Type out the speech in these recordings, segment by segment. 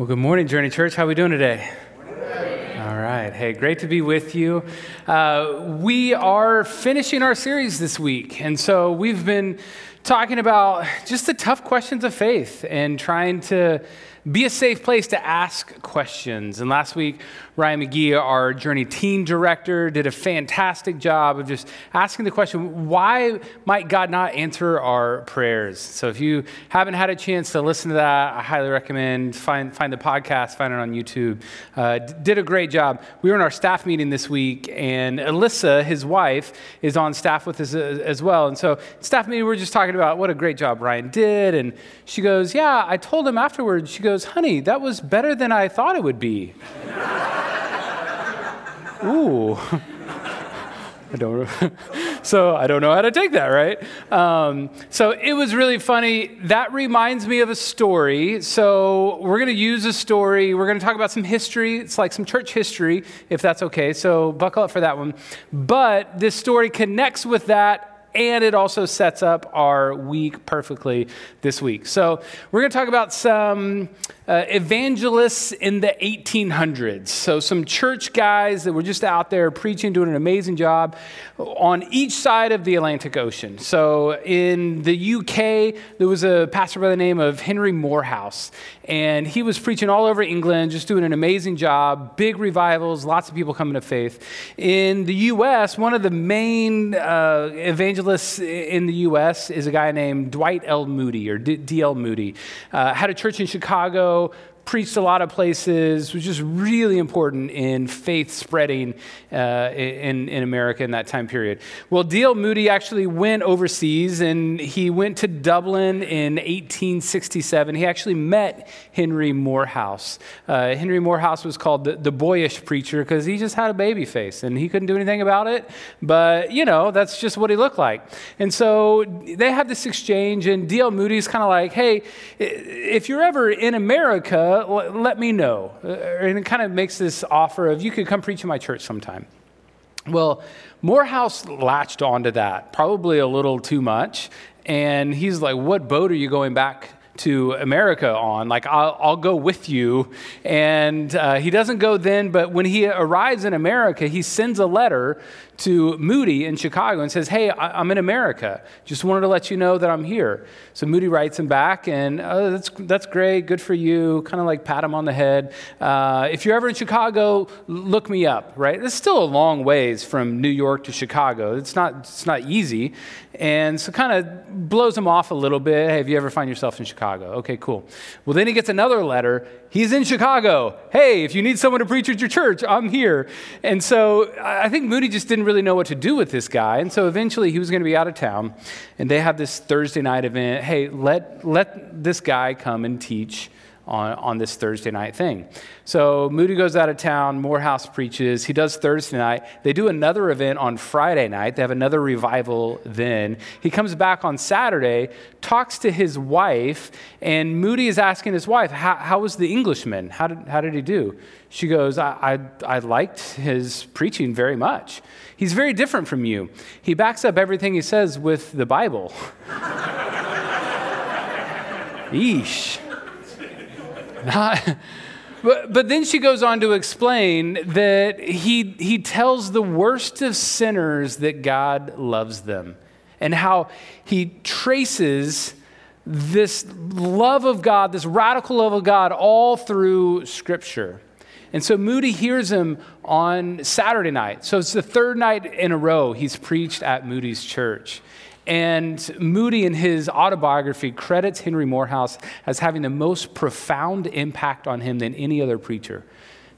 Well, good morning, Journey Church. How are we doing today? All right. Hey, great to be with you. Uh, we are finishing our series this week. And so we've been talking about just the tough questions of faith and trying to be a safe place to ask questions. And last week, Ryan McGee, our Journey Teen Director, did a fantastic job of just asking the question why might God not answer our prayers? So if you haven't had a chance to listen to that, I highly recommend find, find the podcast, find it on YouTube. Uh, did a great job. We were in our staff meeting this week, and Alyssa, his wife, is on staff with us uh, as well. And so, staff meeting, we were just talking about what a great job Ryan did. And she goes, Yeah, I told him afterwards, she goes, goes, Honey, that was better than I thought it would be. Ooh. I don't so I don't know how to take that, right? Um, so it was really funny. That reminds me of a story. So we're going to use a story. We're going to talk about some history. It's like some church history, if that's okay. So buckle up for that one. But this story connects with that and it also sets up our week perfectly this week. So, we're going to talk about some uh, evangelists in the 1800s. So, some church guys that were just out there preaching, doing an amazing job on each side of the Atlantic Ocean. So, in the UK, there was a pastor by the name of Henry Moorhouse, and he was preaching all over England, just doing an amazing job, big revivals, lots of people coming to faith. In the US, one of the main uh, evangelists in the U.S. is a guy named Dwight L. Moody or D.L. Moody. Uh, had a church in Chicago, go preached a lot of places, was just really important in faith spreading uh, in, in America in that time period. Well, D.L. Moody actually went overseas and he went to Dublin in 1867. He actually met Henry Moorhouse. Uh, Henry Moorhouse was called the, the boyish preacher because he just had a baby face and he couldn't do anything about it. But, you know, that's just what he looked like. And so they have this exchange, and D.L. Moody's kind of like, hey, if you're ever in America, let me know. Uh, and it kind of makes this offer of, you could come preach in my church sometime. Well, Moorhouse latched onto that, probably a little too much. And he's like, What boat are you going back to America on. Like, I'll, I'll go with you. And uh, he doesn't go then, but when he arrives in America, he sends a letter to Moody in Chicago and says, Hey, I, am in America. Just wanted to let you know that I'm here. So Moody writes him back, and oh, that's, that's great. Good for you. Kind of like pat him on the head. Uh, if you're ever in Chicago, look me up, right? It's still a long ways from New York to Chicago. It's not, it's not easy. And so kind of blows him off a little bit. Hey, if you ever find yourself in Chicago, okay, cool. Well, then he gets another letter. He's in Chicago. Hey, if you need someone to preach at your church, I'm here. And so I think Moody just didn't really know what to do with this guy. And so eventually he was going to be out of town. And they have this Thursday night event. Hey, let, let this guy come and teach on, on this Thursday night thing. So Moody goes out of town, Moorhouse preaches. He does Thursday night. They do another event on Friday night. They have another revival then. He comes back on Saturday, talks to his wife, and Moody is asking his wife, How, was the Englishman? How did, how did he do? She goes, I, I, I liked his preaching very much. He's very different from you. He backs up everything he says with the Bible. Eesh. Not, but, but then she goes on to explain that he, he tells the worst of sinners that God loves them and how he traces this love of God, this radical love of God, all through Scripture. And so Moody hears him on Saturday night. So it's the third night in a row he's preached at Moody's church. And Moody, in his autobiography, credits Henry Moorhouse as having the most profound impact on him than any other preacher.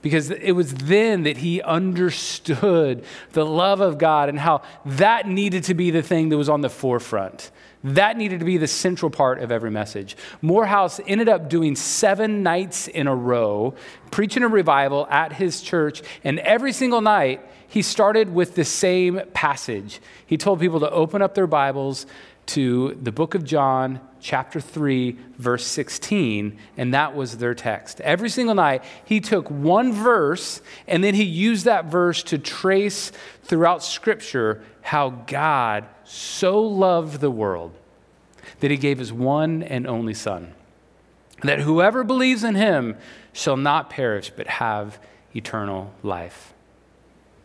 Because it was then that he understood the love of God and how that needed to be the thing that was on the forefront. That needed to be the central part of every message. Moorhouse ended up doing seven nights in a row, preaching a revival at his church, and every single night he started with the same passage. He told people to open up their Bibles to the book of John, chapter 3, verse 16, and that was their text. Every single night, he took one verse and then he used that verse to trace throughout Scripture how God so loved the world that he gave his one and only Son. that whoever believes in him shall not perish but have eternal life.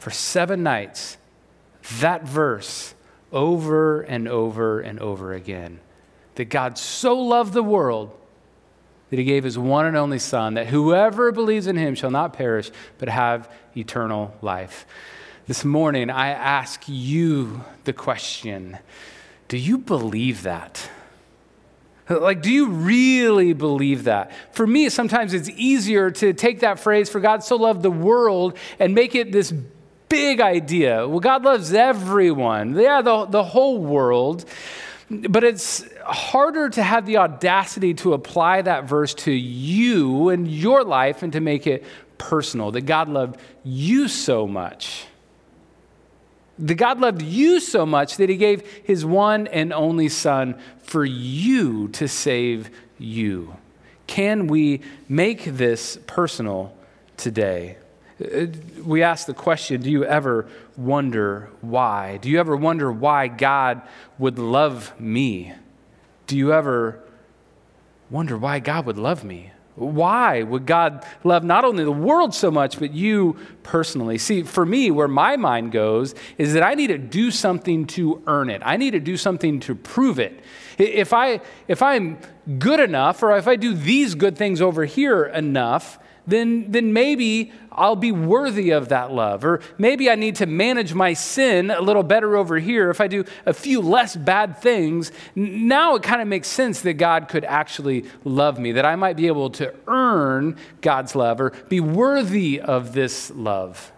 For seven nights, that verse over and over and over again that God so loved the world that he gave his one and only Son, that whoever believes in him shall not perish but have eternal life. This morning, I ask you the question do you believe that? Like, do you really believe that? For me, sometimes it's easier to take that phrase, for God so loved the world, and make it this big idea. Well, God loves everyone, yeah, the, the whole world. But it's harder to have the audacity to apply that verse to you and your life and to make it personal that God loved you so much. That God loved you so much that he gave his one and only Son for you to save you. Can we make this personal today? We ask the question do you ever wonder why? Do you ever wonder why God would love me? Do you ever wonder why God would love me? Why would God love not only the world so much, but you personally? See, for me, where my mind goes is that I need to do something to earn it. I need to do something to prove it. If, I, if I'm good enough, or if I do these good things over here enough, then, then maybe I'll be worthy of that love. Or maybe I need to manage my sin a little better over here. If I do a few less bad things, now it kind of makes sense that God could actually love me, that I might be able to earn God's love or be worthy of this love.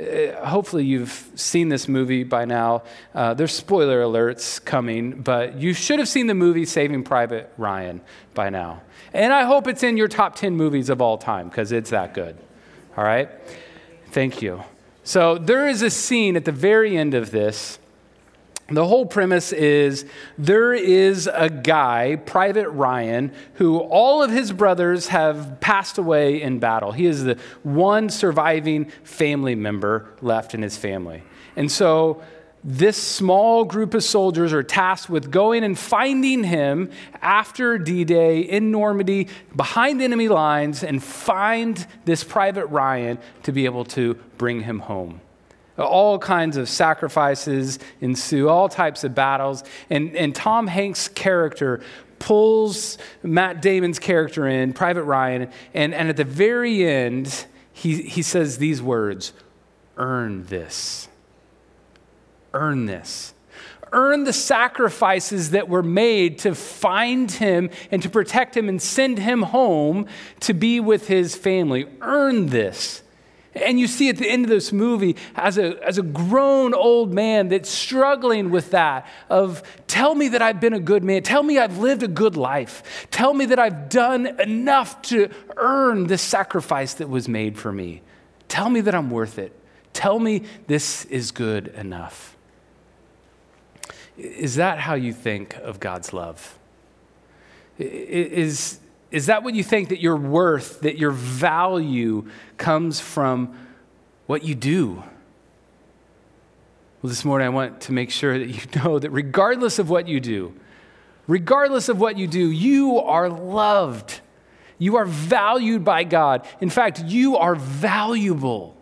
Uh, hopefully, you've seen this movie by now. Uh, there's spoiler alerts coming, but you should have seen the movie Saving Private Ryan by now. And I hope it's in your top 10 movies of all time because it's that good. All right? Thank you. So there is a scene at the very end of this. The whole premise is there is a guy, Private Ryan, who all of his brothers have passed away in battle. He is the one surviving family member left in his family. And so this small group of soldiers are tasked with going and finding him after D Day in Normandy behind enemy lines and find this Private Ryan to be able to bring him home. All kinds of sacrifices ensue, all types of battles. And, and Tom Hanks' character pulls Matt Damon's character in, Private Ryan, and, and at the very end, he, he says these words Earn this earn this. Earn the sacrifices that were made to find him and to protect him and send him home to be with his family. Earn this. And you see at the end of this movie, as a, as a grown old man that's struggling with that of tell me that I've been a good man. Tell me I've lived a good life. Tell me that I've done enough to earn this sacrifice that was made for me. Tell me that I'm worth it. Tell me this is good enough. Is that how you think of God's love? Is, is that what you think that your worth, that your value comes from what you do? Well, this morning I want to make sure that you know that regardless of what you do, regardless of what you do, you are loved. You are valued by God. In fact, you are valuable.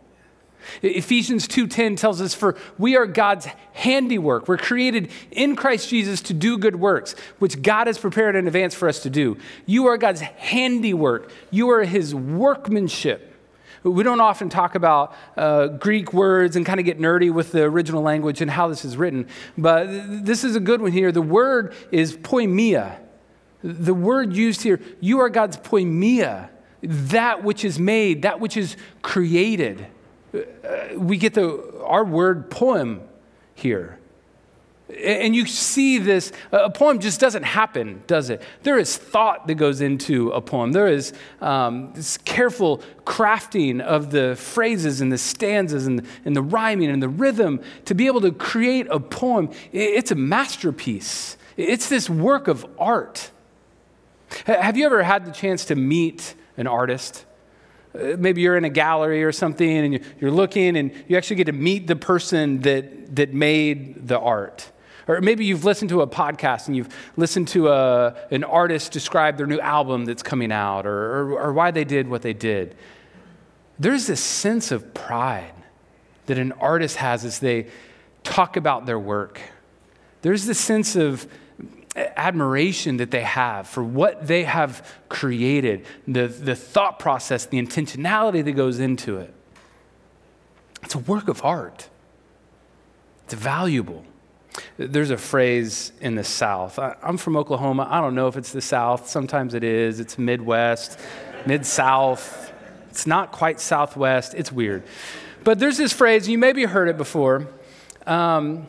Ephesians 2:10 tells us for we are God's handiwork. We're created in Christ Jesus to do good works, which God has prepared in advance for us to do. You are God's handiwork. You are his workmanship. We don't often talk about uh, Greek words and kind of get nerdy with the original language and how this is written, but this is a good one here. The word is poiēma. The word used here, you are God's poiēma, that which is made, that which is created we get the, our word poem here. And you see this, a poem just doesn't happen, does it? There is thought that goes into a poem. There is um, this careful crafting of the phrases and the stanzas and, and the rhyming and the rhythm to be able to create a poem. It's a masterpiece, it's this work of art. Have you ever had the chance to meet an artist? Uh, maybe you're in a gallery or something and you're looking and you actually get to meet the person that, that made the art. Or maybe you've listened to a podcast and you've listened to a, an artist describe their new album that's coming out or, or, or why they did what they did. There's this sense of pride that an artist has as they talk about their work. There's this sense of admiration that they have for what they have created, the, the thought process, the intentionality that goes into it. It's a work of art, it's valuable. There's a phrase in the South. I, am from Oklahoma. I don't know if it's the South. Sometimes it is. It's Midwest, Mid South. It's not quite Southwest. It's weird. But there's this phrase, you maybe heard it before um,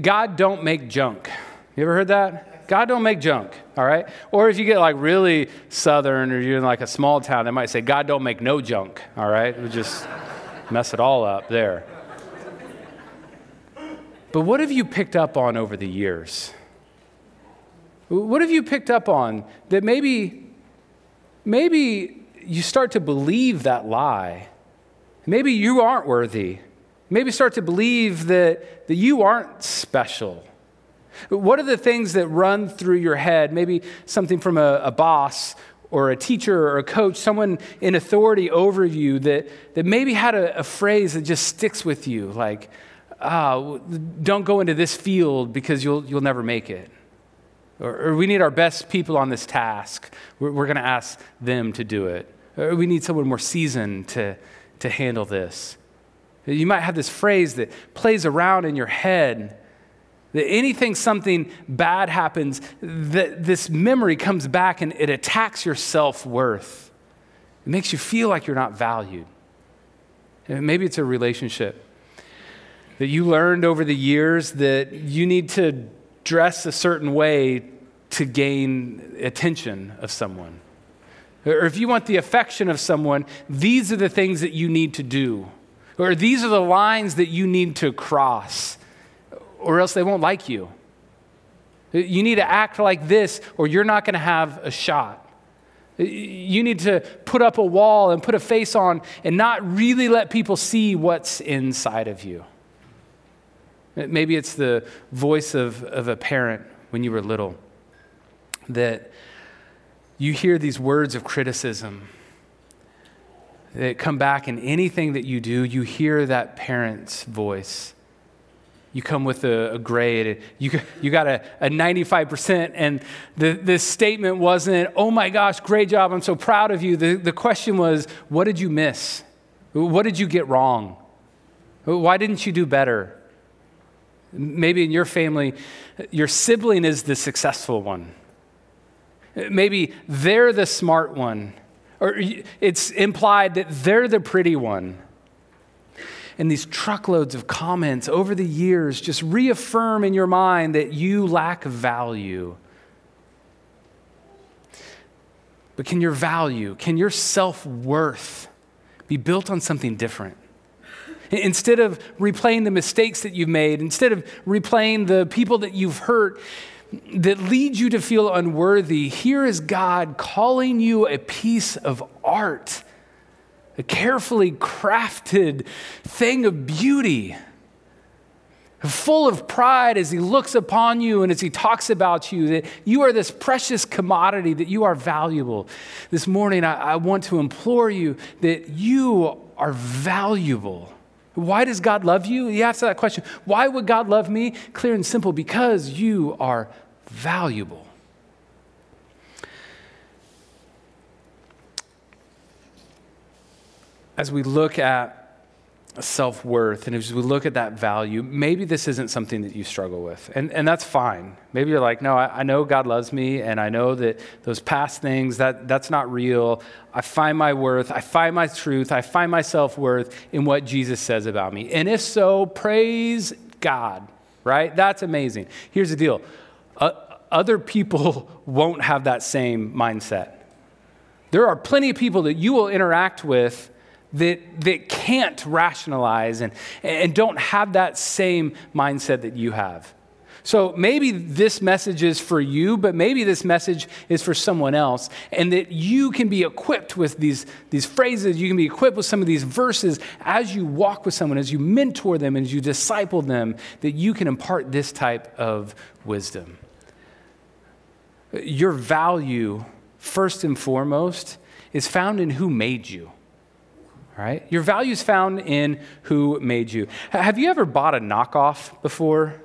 God don't make junk. You ever heard that? God don't make junk, all right? Or if you get like really southern or you're in like a small town, they might say, God don't make no junk, all right? Would just mess it all up there. But what have you picked up on over the years? What have you picked up on that maybe, maybe you start to believe that lie? Maybe you aren't worthy. Maybe start to believe that, that you aren't special. What are the things that run through your head? Maybe something from a, a boss or a teacher or a coach, someone in authority over you that, that maybe had a, a phrase that just sticks with you, like, ah, don't go into this field because you'll, you'll never make it. Or, or we need our best people on this task. We're, we're going to ask them to do it. Or we need someone more seasoned to, to handle this. You might have this phrase that plays around in your head that anything something bad happens, that this memory comes back and it attacks your self worth. It makes you feel like you're not valued. And maybe it's a relationship that you learned over the years that you need to dress a certain way to gain attention of someone. Or if you want the affection of someone, these are the things that you need to do. Or these are the lines that you need to cross or else they won't like you. You need to act like this, or you're not going to have a shot. You need to put up a wall and put a face on and not really let people see what's inside of you. Maybe it's the voice of, of a parent when you were little that you hear these words of criticism that come back in anything that you do, you hear that parent's voice you come with a, a grade, you, you got a, a 95%, and the, this statement wasn't, oh my gosh, great job, I'm so proud of you. The, the question was, what did you miss? What did you get wrong? Why didn't you do better? Maybe in your family, your sibling is the successful one. Maybe they're the smart one. Or it's implied that they're the pretty one and these truckloads of comments over the years just reaffirm in your mind that you lack value. But can your value, can your self worth be built on something different? Instead of replaying the mistakes that you've made, instead of replaying the people that you've hurt that lead you to feel unworthy, here is God calling you a piece of art a carefully crafted thing of beauty, full of pride as he looks upon you and as he talks about you, that you are this precious commodity, that you are valuable. This morning, I, I want to implore you that you are valuable. Why does God love you? You ask that question. Why would God love me? Clear and simple because you are valuable. As we look at self worth and as we look at that value, maybe this isn't something that you struggle with. And, and that's fine. Maybe you're like, no, I, I, know God loves me and I know that those past things, that, that's not real. I find my worth, I find my truth, I find my self worth in what Jesus says about me. And if so, praise God, right? That's amazing. Here's the deal uh, other people won't have that same mindset. There are plenty of people that you will interact with that, that can't rationalize and, and don't have that same mindset that you have. So maybe this message is for you, but maybe this message is for someone else. And that you can be equipped with these, these phrases, you can be equipped with some of these verses as you walk with someone, as you mentor them, as you disciple them, that you can impart this type of wisdom. Your value, first and foremost, is found in who made you. All right? Your value is found in who made you. Have you ever bought a knockoff before?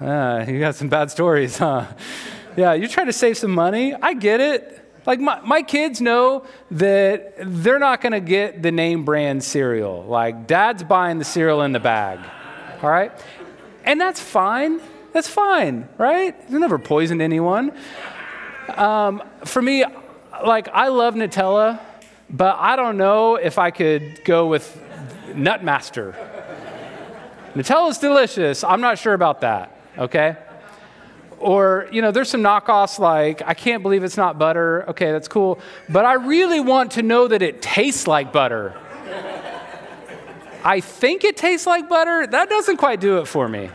Ah, you got some bad stories, huh? Yeah, you're trying to save some money. I get it. Like, my, my kids know that they're not going to get the name brand cereal. Like, dad's buying the cereal in the bag. All right? And that's fine. That's fine, right? It's never poisoned anyone. Um, for me, like, I love Nutella, but I don't know if I could go with Nutmaster. Nutella is delicious. I'm not sure about that okay? Or, you know, there's some knockoffs like, I can't believe it's not butter. Okay, that's cool. But I really want to know that it tastes like butter. I think it tastes like butter. That doesn't quite do it for me.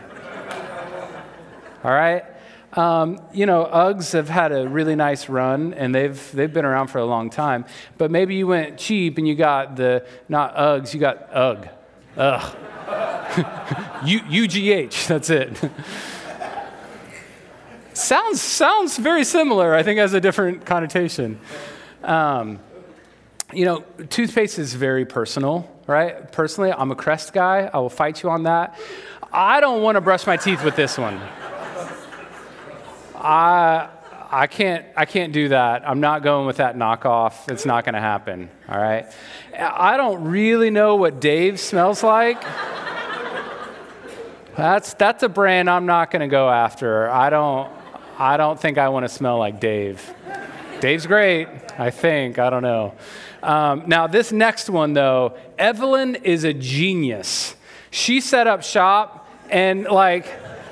All right? Um, you know, Uggs have had a really nice run and they've, they've been around for a long time. But maybe you went cheap and you got the, not Uggs, you got Ugg. Ugh. U-G-H, that's it. sounds, sounds very similar, I think has a different connotation. Um, you know, toothpaste is very personal, right? Personally, I'm a Crest guy. I will fight you on that. I don't want to brush my teeth with this one. I, I can't, I can't do that. I'm not going with that knockoff. It's not going to happen, all right? I don't really know what Dave smells like. That's, that's a brand I'm not going to go after. I don't, I don't think I want to smell like Dave. Dave's great, I think. I don't know. Um, now, this next one, though, Evelyn is a genius. She set up shop and, like,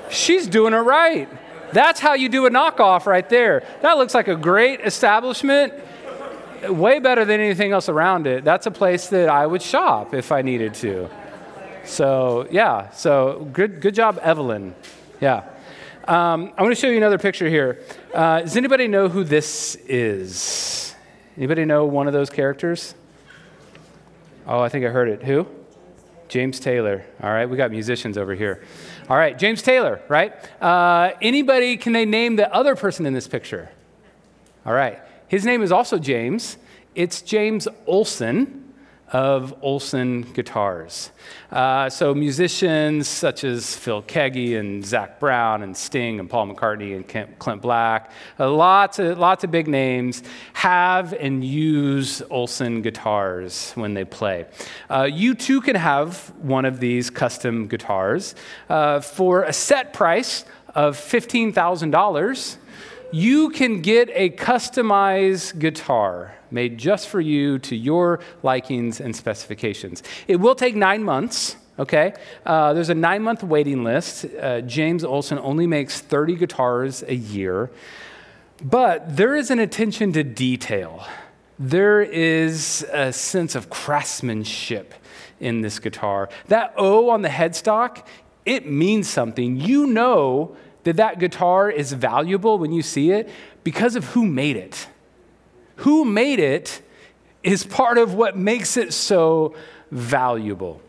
she's doing it right. That's how you do a knockoff right there. That looks like a great establishment, way better than anything else around it. That's a place that I would shop if I needed to. So, yeah, so good, good job, Evelyn. Yeah. Um, I want to show you another picture here. Uh, does anybody know who this is? Anybody know one of those characters? Oh, I think I heard it. Who? James Taylor. All right, we got musicians over here. All right, James Taylor, right? Uh, anybody, can they name the other person in this picture? All right, his name is also James. It's James Olson of Olson Guitars. Uh, so musicians such as Phil Keaggy and Zac Brown and Sting and Paul McCartney and Clint Black, uh, lots, of, lots of big names have and use Olson guitars when they play. Uh, you too can have one of these custom guitars uh, for a set price of $15,000 you can get a customized guitar made just for you to your likings and specifications. It will take nine months. Okay, uh, there's a nine month waiting list. Uh, James Olson only makes 30 guitars a year, but there is an attention to detail. There is a sense of craftsmanship in this guitar. That O on the headstock, it means something. You know that that guitar is valuable when you see it because of who made it. Who made it is part of what makes it so valuable.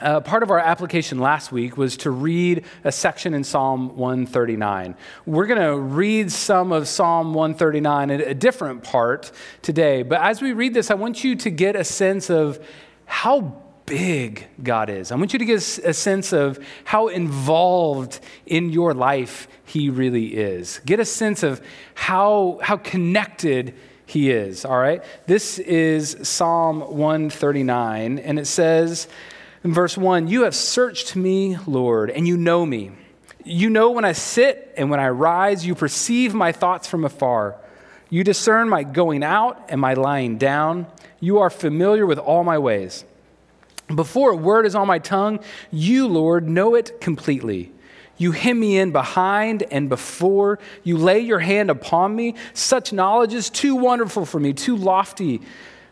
Uh, part of our application last week was to read a section in Psalm 139. We're going to read some of Psalm 139 at a different part today. But as we read this, I want you to get a sense of how big God is. I want you to get a sense of how involved in your life He really is. Get a sense of how, how connected He is, all right? This is Psalm 139, and it says in verse 1 You have searched me, Lord, and you know me. You know when I sit and when I rise, you perceive my thoughts from afar. You discern my going out and my lying down. You are familiar with all my ways. Before a word is on my tongue, you, Lord, know it completely. You hem me in behind and before. You lay your hand upon me. Such knowledge is too wonderful for me, too lofty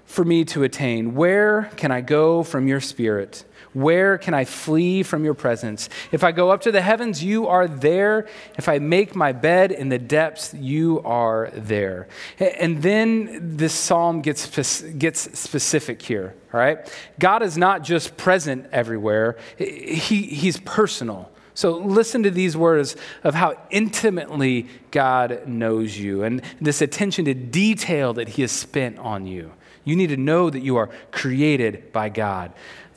for me to attain? Where can I go from your spirit? Where can I flee from your presence? If I go up to the heavens, you are there. If I make my bed in the depths, you are there. And then this psalm gets, gets specific here, all right? God is not just present everywhere, he, He's personal. So listen to these words of how intimately God knows you and this attention to detail that He has spent on you. You need to know that you are created by God.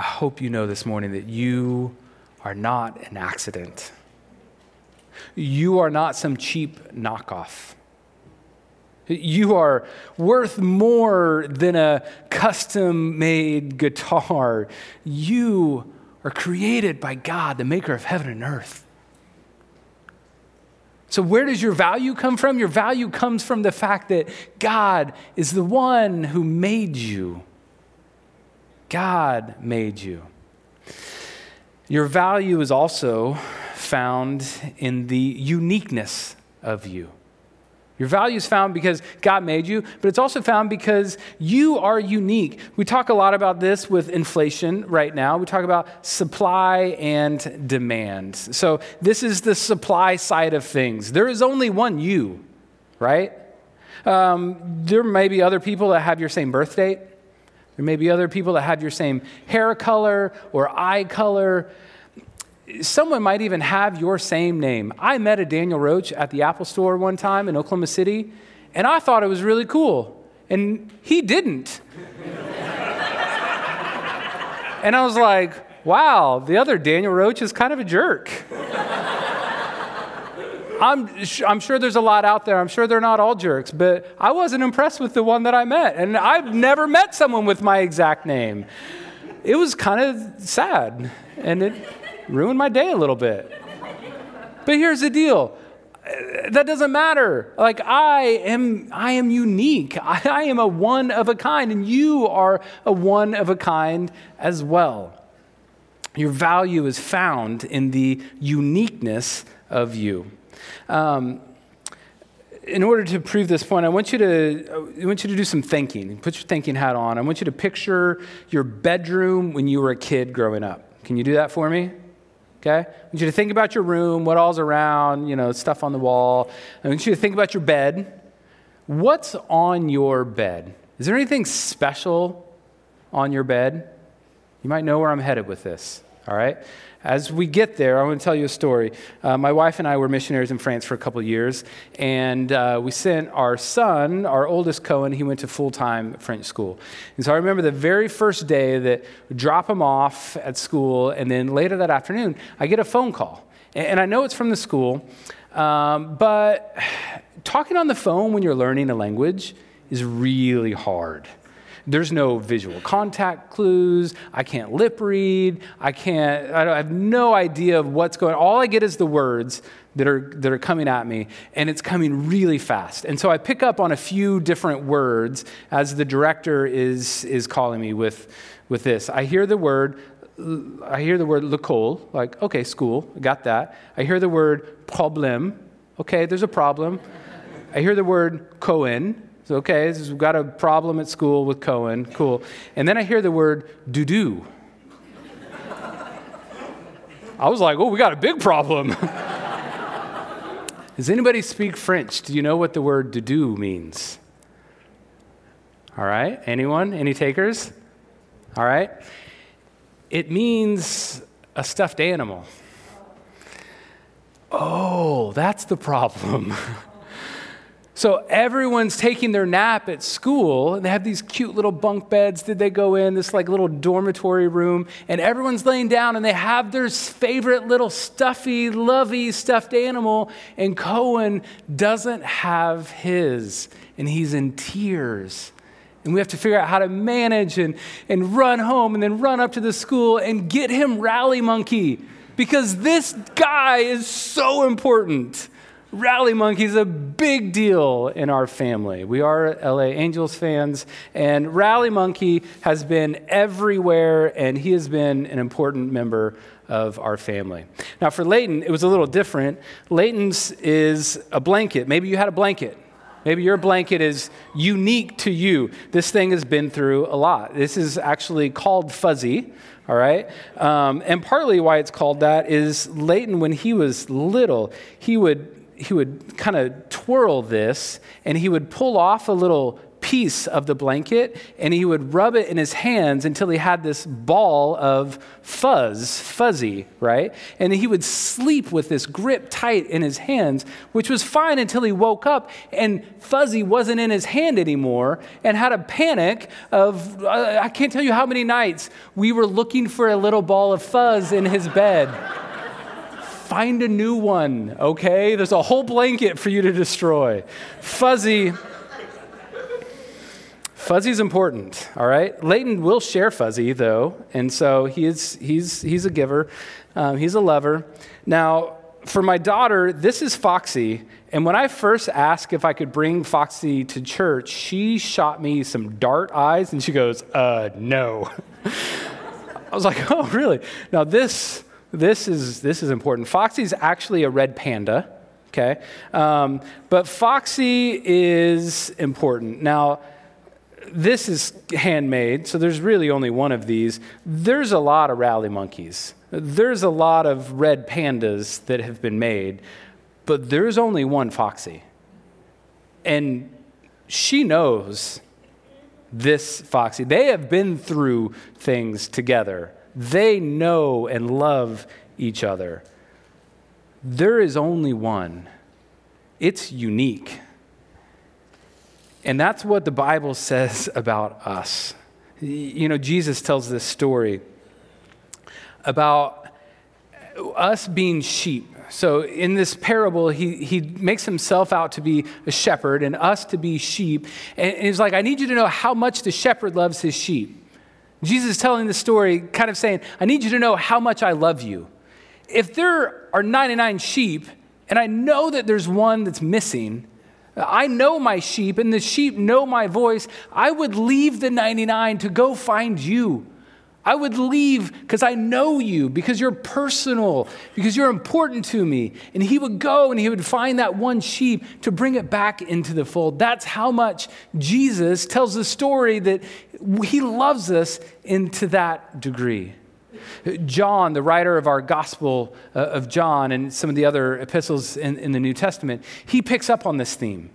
I hope you know this morning that you are not an accident. You are not some cheap knockoff. You are worth more than a custom made guitar. You are created by God, the maker of heaven and earth. So, where does your value come from? Your value comes from the fact that God is the one who made you. God made you. Your value is also found in the uniqueness of you. Your value is found because God made you, but it's also found because you are unique. We talk a lot about this with inflation right now. We talk about supply and demand. So, this is the supply side of things. There is only one you, right? Um, there may be other people that have your same birth date. There may be other people that have your same hair color or eye color someone might even have your same name. I met a Daniel Roach at the Apple store one time in Oklahoma City, and I thought it was really cool, and he didn't. and I was like, wow, the other Daniel Roach is kind of a jerk. I'm, I'm sure there's a lot out there. I'm sure they're not all jerks, but I wasn't impressed with the one that I met. And I've never met someone with my exact name. It was kind of sad. And it, ruined my day a little bit. But here's the deal that doesn't matter. Like I am, I am unique. I, I, am a one of a kind, and you are a one of a kind as well. Your value is found in the uniqueness of you. Um, in order to prove this point, I want you to I want you to do some thinking. Put your thinking hat on. I want you to picture your bedroom when you were a kid growing up. Can you do that for me? Okay? I want you to think about your room, what all's around, you know, stuff on the wall. I want you to think about your bed. What's on your bed? Is there anything special on your bed? You might know where I'm headed with this, all right? As we get there, I want to tell you a story. Uh, my wife and I were missionaries in France for a couple years, and uh, we sent our son, our oldest Cohen, he went to full time French school. And so I remember the very first day that we drop him off at school, and then later that afternoon, I get a phone call. And, and I know it's from the school, um, but talking on the phone when you're learning a language is really hard. There's no visual contact clues. I can't lip read. I can't, I have no idea of what's going on. All I get is the words that are, that are coming at me, and it's coming really fast. And so I pick up on a few different words as the director is, is calling me with, with this. I hear the word, I hear the word l'école, like, okay, school, got that. I hear the word problème, okay, there's a problem. I hear the word Cohen, so, okay, we've got a problem at school with Cohen. Cool. And then I hear the word doo doo. I was like, oh, we got a big problem. Does anybody speak French? Do you know what the word doo doo means? All right. Anyone? Any takers? All right. It means a stuffed animal. Oh, that's the problem. So everyone's taking their nap at school, and they have these cute little bunk beds that they go in, this like little dormitory room, and everyone's laying down and they have their favorite little stuffy, lovey stuffed animal, and Cohen doesn't have his, and he's in tears. And we have to figure out how to manage and, and run home and then run up to the school and get him Rally Monkey because this guy is so important. Rally Monkey is a big deal in our family. We are LA Angels fans, and Rally Monkey has been everywhere, and he has been an important member of our family. Now, for Leighton, it was a little different. Leighton's is a blanket. Maybe you had a blanket. Maybe your blanket is unique to you. This thing has been through a lot. This is actually called Fuzzy, all right? Um, and partly why it's called that is Leighton, when he was little, he would he would kind of twirl this and he would pull off a little piece of the blanket and he would rub it in his hands until he had this ball of fuzz, fuzzy, right? And he would sleep with this grip tight in his hands, which was fine until he woke up and fuzzy wasn't in his hand anymore and had a panic of, I can't tell you how many nights we were looking for a little ball of fuzz in his bed find a new one, okay? There's a whole blanket for you to destroy. Fuzzy. Fuzzy's important, all right? Leighton will share Fuzzy, though, and so he is, he's, he's a giver, um, he's a lover. Now, for my daughter, this is Foxy, and when I first asked if I could bring Foxy to church, she shot me some dart eyes, and she goes, uh, no. I was like, oh, really? Now, this this is, this is important. Foxy is actually a red panda, okay? Um, but Foxy is important. Now, this is handmade, so there's really only one of these. There's a lot of rally monkeys. There's a lot of red pandas that have been made, but there's only one Foxy. And she knows this Foxy. They have been through things together. They know and love each other. There is only one, it's unique. And that's what the Bible says about us. You know, Jesus tells this story about us being sheep. So, in this parable, he, he makes himself out to be a shepherd and us to be sheep. And he's like, I need you to know how much the shepherd loves his sheep. Jesus is telling the story, kind of saying, I need you to know how much I love you. If there are 99 sheep, and I know that there's one that's missing, I know my sheep, and the sheep know my voice, I would leave the 99 to go find you. I would leave because I know you, because you're personal, because you're important to me. And he would go and he would find that one sheep to bring it back into the fold. That's how much Jesus tells the story that he loves us into that degree. John, the writer of our Gospel uh, of John and some of the other epistles in, in the New Testament, he picks up on this theme.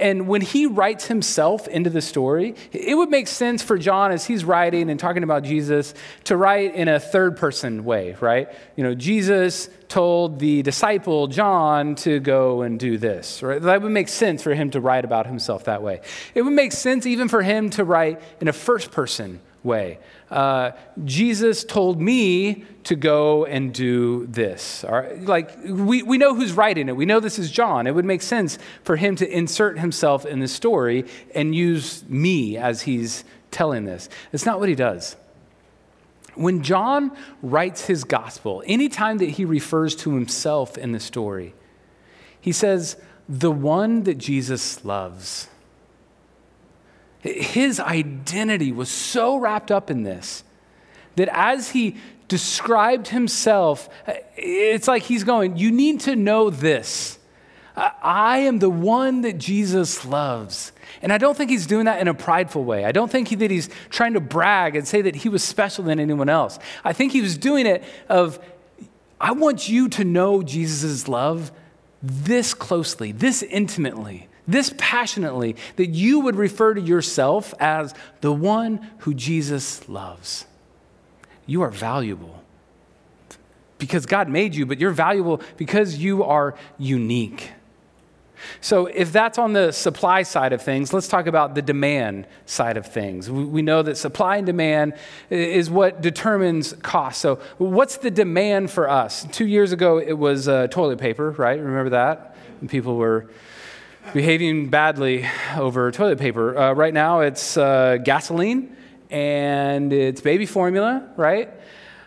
And when he writes himself into the story, it would make sense for John, as he's writing and talking about Jesus, to write in a third person way, right? You know, Jesus told the disciple John to go and do this, right? That would make sense for him to write about himself that way. It would make sense even for him to write in a first person way. Uh, Jesus told me to go and do this. Like, we, we know who's writing it. We know this is John. It would make sense for him to insert himself in the story and use me as he's telling this. It's not what he does. When John writes his gospel, anytime that he refers to himself in the story, he says, the one that Jesus loves. His identity was so wrapped up in this that as he described himself, it's like he's going, You need to know this. I am the one that Jesus loves. And I don't think he's doing that in a prideful way. I don't think he, that he's trying to brag and say that he was special than anyone else. I think he was doing it of, I want you to know Jesus' love this closely, this intimately this passionately that you would refer to yourself as the one who Jesus loves. You are valuable because God made you, but you're valuable because you are unique. So, if that's on the supply side of things, let's talk about the demand side of things. We know that supply and demand is what determines cost. So, what's the demand for us? Two years ago, it was uh, toilet paper, right? Remember that? And people were behaving badly over toilet paper. Uh, right now, it's uh, gasoline and it's baby formula, right?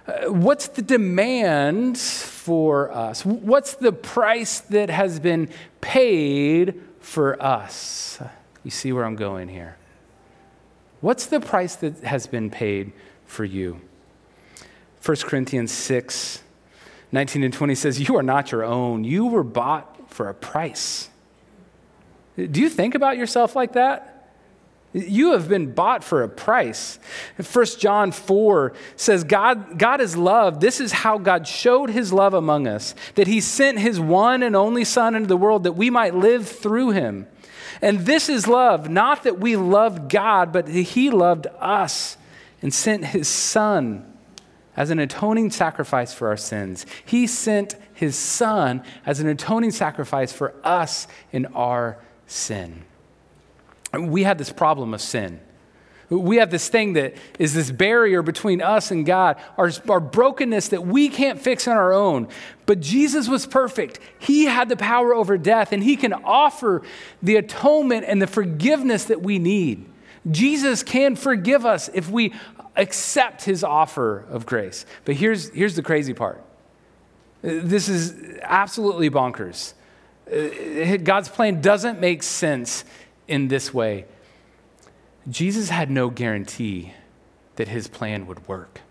Uh, what's the demand for us? What's the price that has been paid for us? You see where I'm going here. What's the price that has been paid for you? 1 Corinthians 6, 19 and 20 says, You are not your own. You were bought for a price. Do you think about yourself like that? You have been bought for a price. 1 John 4 says, God, God is love. This is how God showed his love among us, that he sent his one and only Son into the world that we might live through him. And this is love, not that we loved God, but that he loved us and sent his Son as an atoning sacrifice for our sins. He sent his Son as an atoning sacrifice for us in our sin. We have this problem of sin. We have this thing that is this barrier between us and God, our, our brokenness that we can't fix on our own. But Jesus was perfect. He had the power over death, and He can offer the atonement and the forgiveness that we need. Jesus can forgive us if we accept His offer of grace. But here's, here's the crazy part this is absolutely bonkers. Uh, God's plan doesn't make sense in this way. Jesus had no guarantee that his plan would work.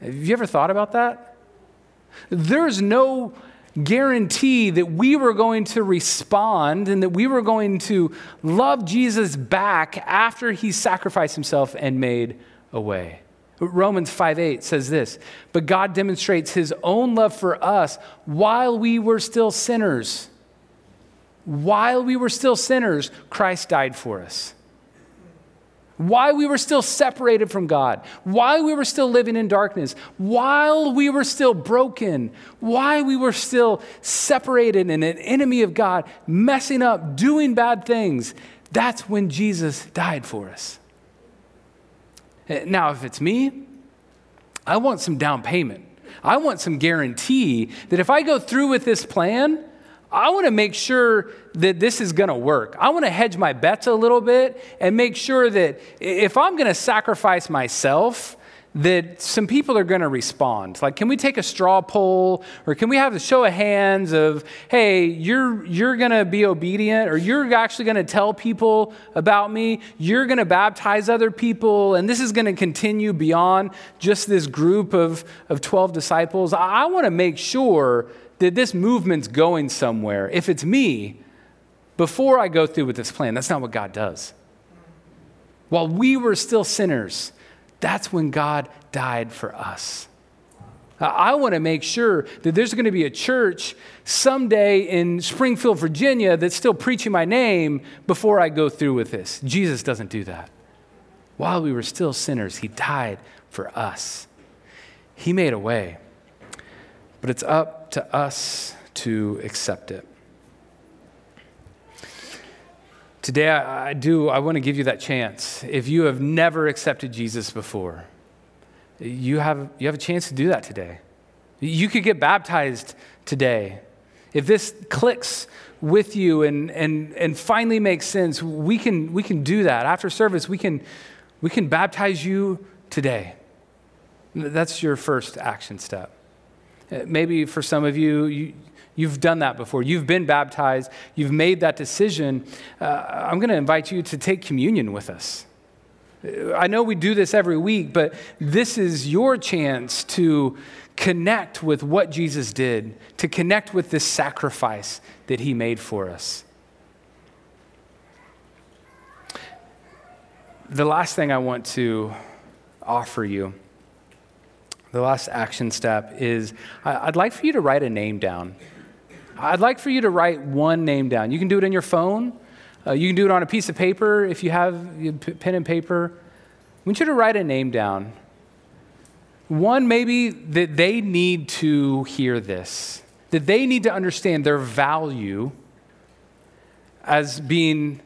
Have you ever thought about that? There's no guarantee that we were going to respond and that we were going to love Jesus back after he sacrificed himself and made a way. Romans 5 8 says this, but God demonstrates his own love for us while we were still sinners. While we were still sinners, Christ died for us. While we were still separated from God, while we were still living in darkness, while we were still broken, while we were still separated and an enemy of God, messing up, doing bad things, that's when Jesus died for us. Eh, now, if it's me, I want some down payment. I want some guarantee that if I go through with this plan, I want to make sure that this is going to work. I want to hedge my bets a little bit and make sure that if I'm going to sacrifice myself, that some people are going to respond. Like, can we take a straw poll or can we have a show of hands of, hey, you're, you're going to be obedient or you're actually going to tell people about me, you're going to baptize other people, and this is going to continue beyond just this group of, of 12 disciples? I, I want to make sure that this movement's going somewhere. If it's me, before I go through with this plan, that's not what God does. While we were still sinners, that's when God died for us. Uh, I want to make sure that there's going to be a church someday in Springfield, Virginia, that's still preaching my name before I go through with this. Jesus doesn't do that. While we were still sinners, He died for us. He made a way but it's up to us to accept it. Today, I, do, I want to give you that chance. If you have never accepted Jesus before, you have, you have a chance to do that today. You could get baptized today. If this clicks with you and, and, and finally makes sense, we can, we can do that. After service, we can, we can baptize you today. That's your first action step. Uh, maybe for some of you, you You've done that before. You've been baptized. You've made that decision. Uh, I'm going to invite you to take communion with us. I know we do this every week, but this is your chance to connect with what Jesus did, to connect with this sacrifice that he made for us. The last thing I want to offer you the last action step is I'd like for you to write a name down. I'd like for you to write one name down. You can do it in your phone. Uh, you can do it on a piece of paper if you have pen and paper. I want you to write a name down. One, maybe that they need to hear this, that they need to understand their value as being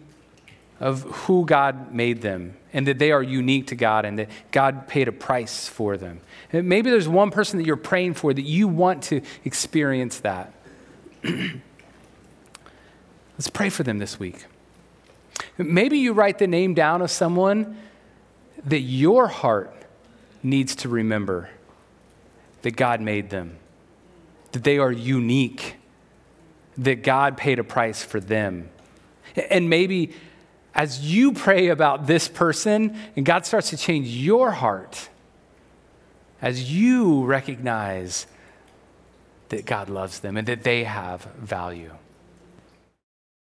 of who God made them and that they are unique to God and that God paid a price for them. And maybe there's one person that you're praying for that you want to experience that. Let's pray for them this week. Maybe you write the name down of someone that your heart needs to remember that God made them, that they are unique, that God paid a price for them. And maybe as you pray about this person and God starts to change your heart, as you recognize that God loves them and that they have value.